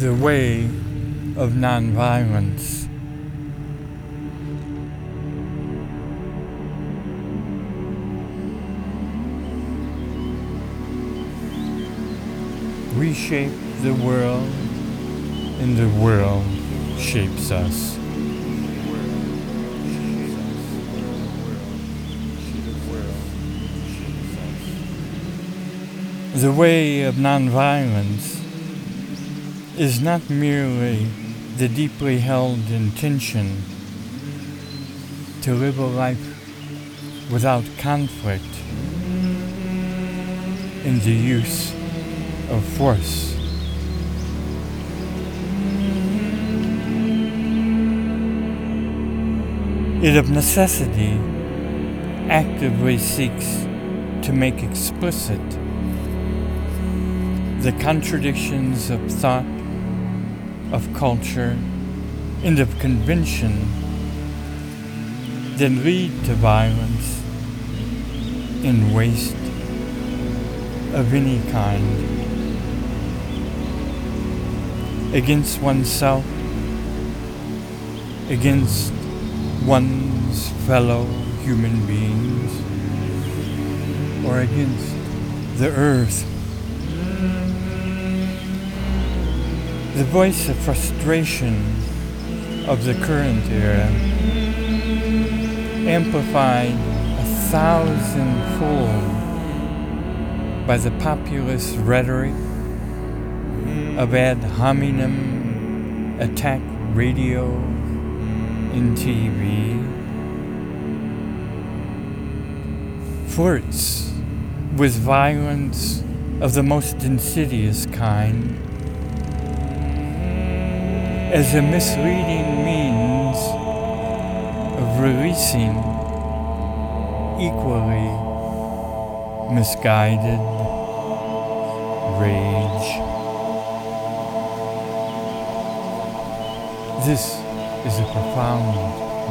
the way of nonviolence. We shape the world, and the world shapes us. The way of nonviolence is not merely the deeply held intention to live a life without conflict in the use of force. It of necessity actively seeks to make explicit the contradictions of thought, of culture, and of convention that lead to violence and waste of any kind against oneself, against one's fellow human beings, or against the earth. The voice of frustration of the current era, amplified a thousandfold by the populist rhetoric of ad hominem attack radio and TV, flirts with violence of the most insidious kind as a misleading means of releasing equally misguided rage. This is a profound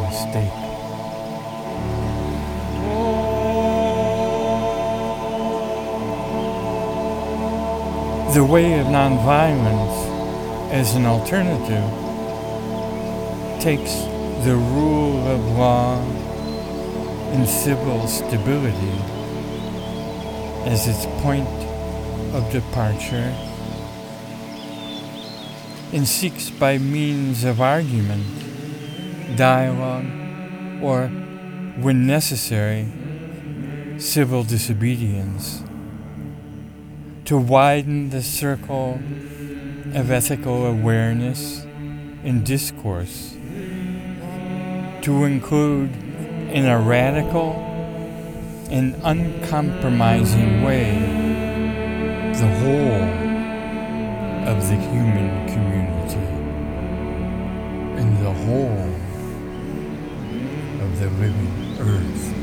mistake. The way of nonviolence as an alternative takes the rule of law and civil stability as its point of departure and seeks by means of argument, dialogue, or, when necessary, civil disobedience to widen the circle of ethical awareness and discourse, to include in a radical and uncompromising way the whole of the human community and the whole of the living earth.